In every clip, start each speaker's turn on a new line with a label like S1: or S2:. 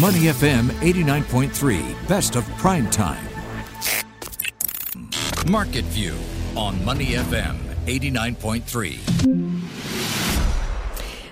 S1: Money FM 89.3, best of prime time. Market View on Money FM 89.3.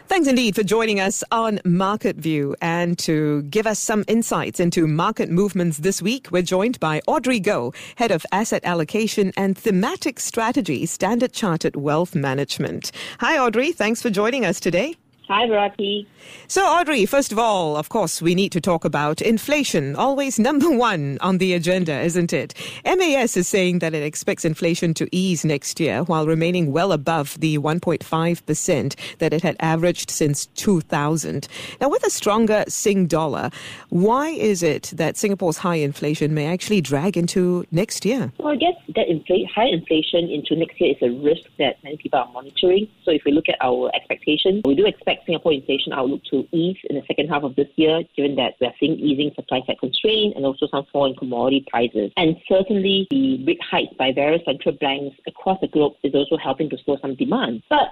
S2: Thanks indeed for joining us on Market View and to give us some insights into market movements this week. We're joined by Audrey Goh, Head of Asset Allocation and Thematic Strategy, Standard Chartered Wealth Management. Hi, Audrey. Thanks for joining us today.
S3: Hi, Verati.
S2: So, Audrey, first of all, of course, we need to talk about inflation. Always number one on the agenda, isn't it? MAS is saying that it expects inflation to ease next year while remaining well above the 1.5% that it had averaged since 2000. Now, with a stronger Sing dollar, why is it that Singapore's high inflation may actually drag into next year?
S3: Well, I guess that infl- high inflation into next year is a risk that many people are monitoring. So, if we look at our expectations, we do expect Singapore inflation outlook to ease in the second half of this year, given that we are seeing easing supply side constraint and also some fall in commodity prices. And certainly, the rate hikes by various central banks across the globe is also helping to slow some demand. But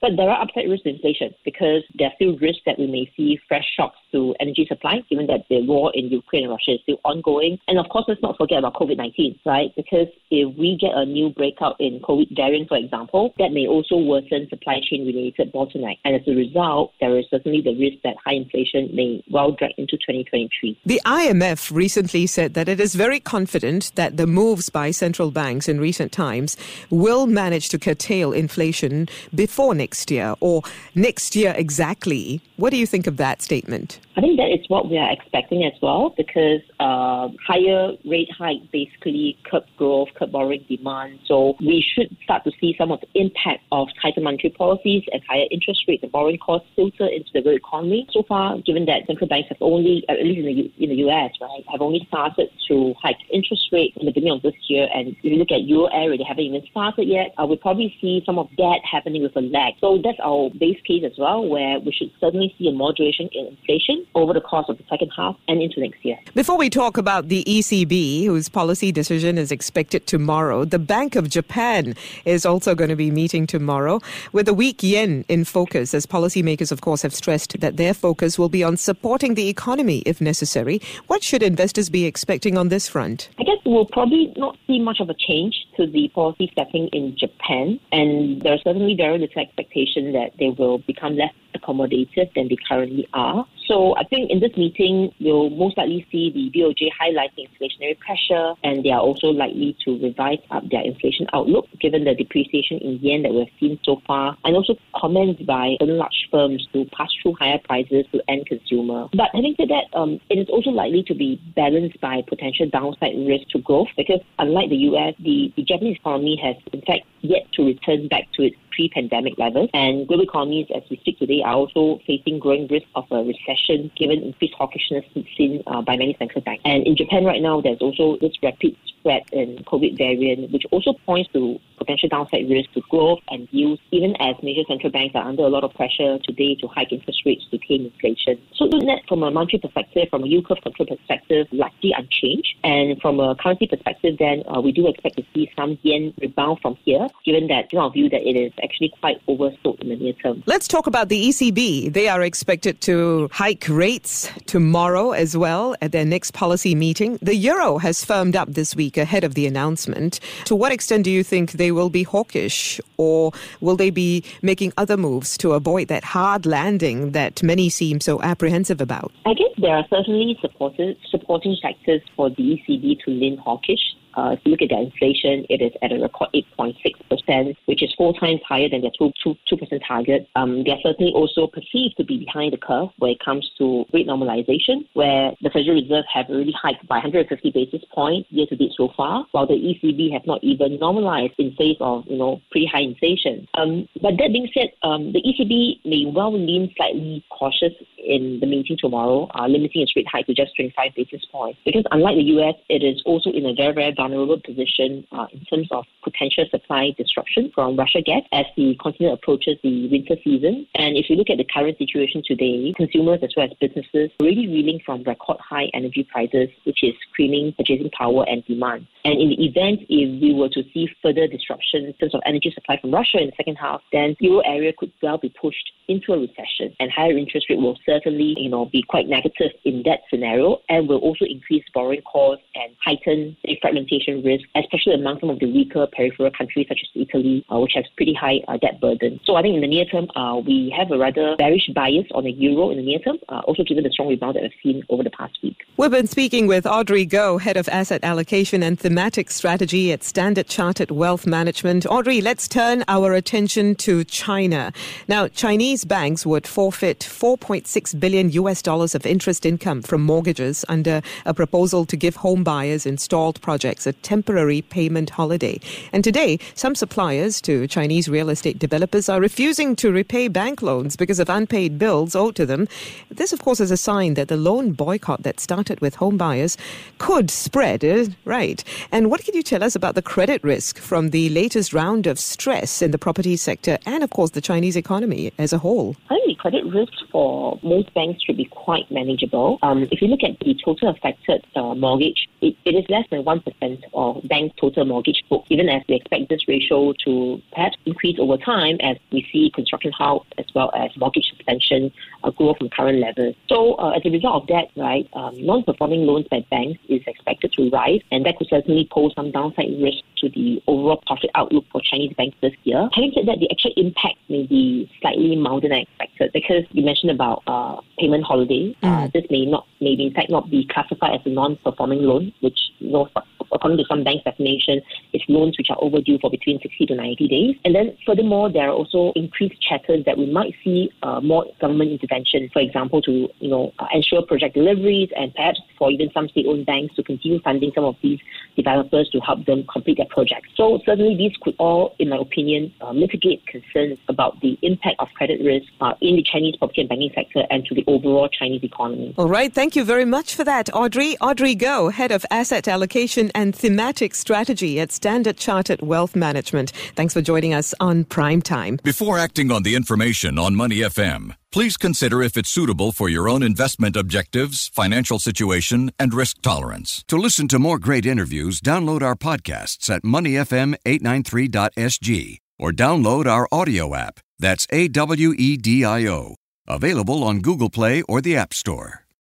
S3: but there are upside risks to inflation because there are still risks that we may see fresh shocks to energy supply, given that the war in Ukraine and Russia is still ongoing. And of course, let's not forget about COVID 19, right? Because if we get a new breakout in COVID variant, for example, that may also worsen supply chain related bottleneck. And as a result, out, there is certainly the risk that high inflation may well drag into 2023.
S2: The IMF recently said that it is very confident that the moves by central banks in recent times will manage to curtail inflation before next year or next year exactly. What do you think of that statement?
S3: I think that is what we are expecting as well because uh, higher rate hike basically curb growth, curb borrowing demand. So we should start to see some of the impact of tighter monetary policies and higher interest rates and borrowing costs filter into the real economy. So far, given that central banks have only, at least in the, in the US, right, have only started to hike interest rates in the beginning of this year. And if you look at euro area, they haven't even started yet. Uh, we'll probably see some of that happening with a lag. So that's our base case as well, where we should certainly see a moderation in inflation over the course of the second half and into next year.
S2: Before we talk about the ECB, whose policy decision is expected tomorrow, the Bank of Japan is also going to be meeting tomorrow with a weak yen in focus, as policymakers, of course, have stressed that their focus will be on supporting the economy if necessary. What should investors be expecting on this front?
S3: I guess we'll probably not see much of a change to the policy setting in Japan, and there's certainly very little expectation that they will become less accommodative than they currently are. So I think in this meeting, you'll most likely see the BOJ highlighting inflationary pressure, and they are also likely to revise up their inflation outlook given the depreciation in yen that we've seen so far, and also comments by large firms to pass through higher prices to end consumer. But having said that, um, it is also likely to be balanced by potential downside risk to growth because unlike the US, the, the Japanese economy has in fact yet to return back to its pre-pandemic levels. And global economies, as we speak today, are also facing growing risk of a recession given increased hawkishness seen uh, by many central banks. And in Japan right now, there's also this rapid spread in COVID variant, which also points to potential downside risk to growth and yields, even as major central banks are under a lot of pressure today to hike interest rates to tame inflation. So at from a monetary perspective, from a yield curve control perspective, largely unchanged. And from a currency perspective, then uh, we do expect to see some yen rebound from here, given that in our view that it is actually quite oversold in the near term.
S2: Let's talk about the ECB. They are expected to hike rates tomorrow as well at their next policy meeting. The euro has firmed up this week ahead of the announcement. To what extent do you think they will be hawkish or will they be making other moves to avoid that hard landing that many seem so apprehensive about?
S3: I guess there are certainly supported, supporting factors for the ECB to lean hawkish. Uh, if you look at their inflation, it is at a record 8.6%, which is four times higher than their 2, 2, 2% target. Um, they are certainly also perceived to be behind the curve when it comes to rate normalization, where the Federal Reserve have already hiked by 150 basis points year to date so far, while the ECB have not even normalized in face of, you know, pretty high inflation. Um, but that being said, um, the ECB may well lean slightly cautious in the meeting tomorrow, uh, limiting its rate hike to just 25 basis points. Because unlike the US, it is also in a very, very vulnerable position uh, in terms of potential supply disruption from Russia gas as the continent approaches the winter season. And if you look at the current situation today, consumers as well as businesses are really reeling from record high energy prices, which is screaming purchasing power and demand. And in the event if we were to see further disruption in terms of energy supply from Russia in the second half, then euro area could well be pushed into a recession, and higher interest rate will certainly, you know, be quite negative in that scenario, and will also increase borrowing costs and heighten the fragmentation risk, especially among some of the weaker peripheral countries such as Italy, uh, which has pretty high uh, debt burden. So I think in the near term, uh, we have a rather bearish bias on the euro in the near term, uh, also given the strong rebound that we've seen over the past week.
S2: We've been speaking with Audrey Goh, head of asset allocation and thematic strategy at Standard Chartered Wealth Management. Audrey, let's turn our attention to China. Now, Chinese banks would forfeit 4.6 billion US dollars of interest income from mortgages under a proposal to give home buyers in stalled projects a temporary payment holiday. And today, some suppliers to Chinese real estate developers are refusing to repay bank loans because of unpaid bills owed to them. This, of course, is a sign that the loan boycott that started with home buyers could spread, uh, right? And what can you tell us about the credit risk from the latest round of stress in the property sector and, of course, the Chinese economy as a whole?
S3: Think credit risk for most banks should be quite manageable. Um, if you look at the total affected uh, mortgage, it, it is less than 1% of bank total mortgage book, even as we expect this ratio to perhaps increase over time as we see construction house as well as mortgage suspension uh, grow from current levels. So uh, as a result of that, right, um, non-performing loans by banks is expected to rise, and that could certainly pose some downside risk to the overall profit outlook for Chinese banks this year. Having said that, the actual impact may be slightly milder than I expected because you mentioned about uh, payment holiday. Uh, mm. this may not, maybe in fact not be classified as a non-performing loan, which you know, according to some banks' definition, is loans which are overdue for between 60 to 90 days. And then furthermore, there are also increased chatters that we might see uh, more government intervention, for example, to you know uh, ensure project deliveries and perhaps for even some state-owned banks to continue funding some of these developers to help them complete their projects. So certainly these could all, in my opinion, uh, mitigate concerns about the impact of credit risk uh, in the Chinese property and banking sector and to the overall Chinese economy.
S2: All right. Thank you very much for that, Audrey. Audrey Goh, Head of Asset Allocation and Thematic Strategy at Standard Chartered Wealth Management. Thanks for joining us on Prime Time.
S1: Before acting on the information on Money FM, please consider if it's suitable for your own investment objectives, financial situation, and risk tolerance. To listen to more great interviews, download our podcasts at moneyfm893.sg or download our audio app. That's A W E D I O. Available on Google Play or the App Store.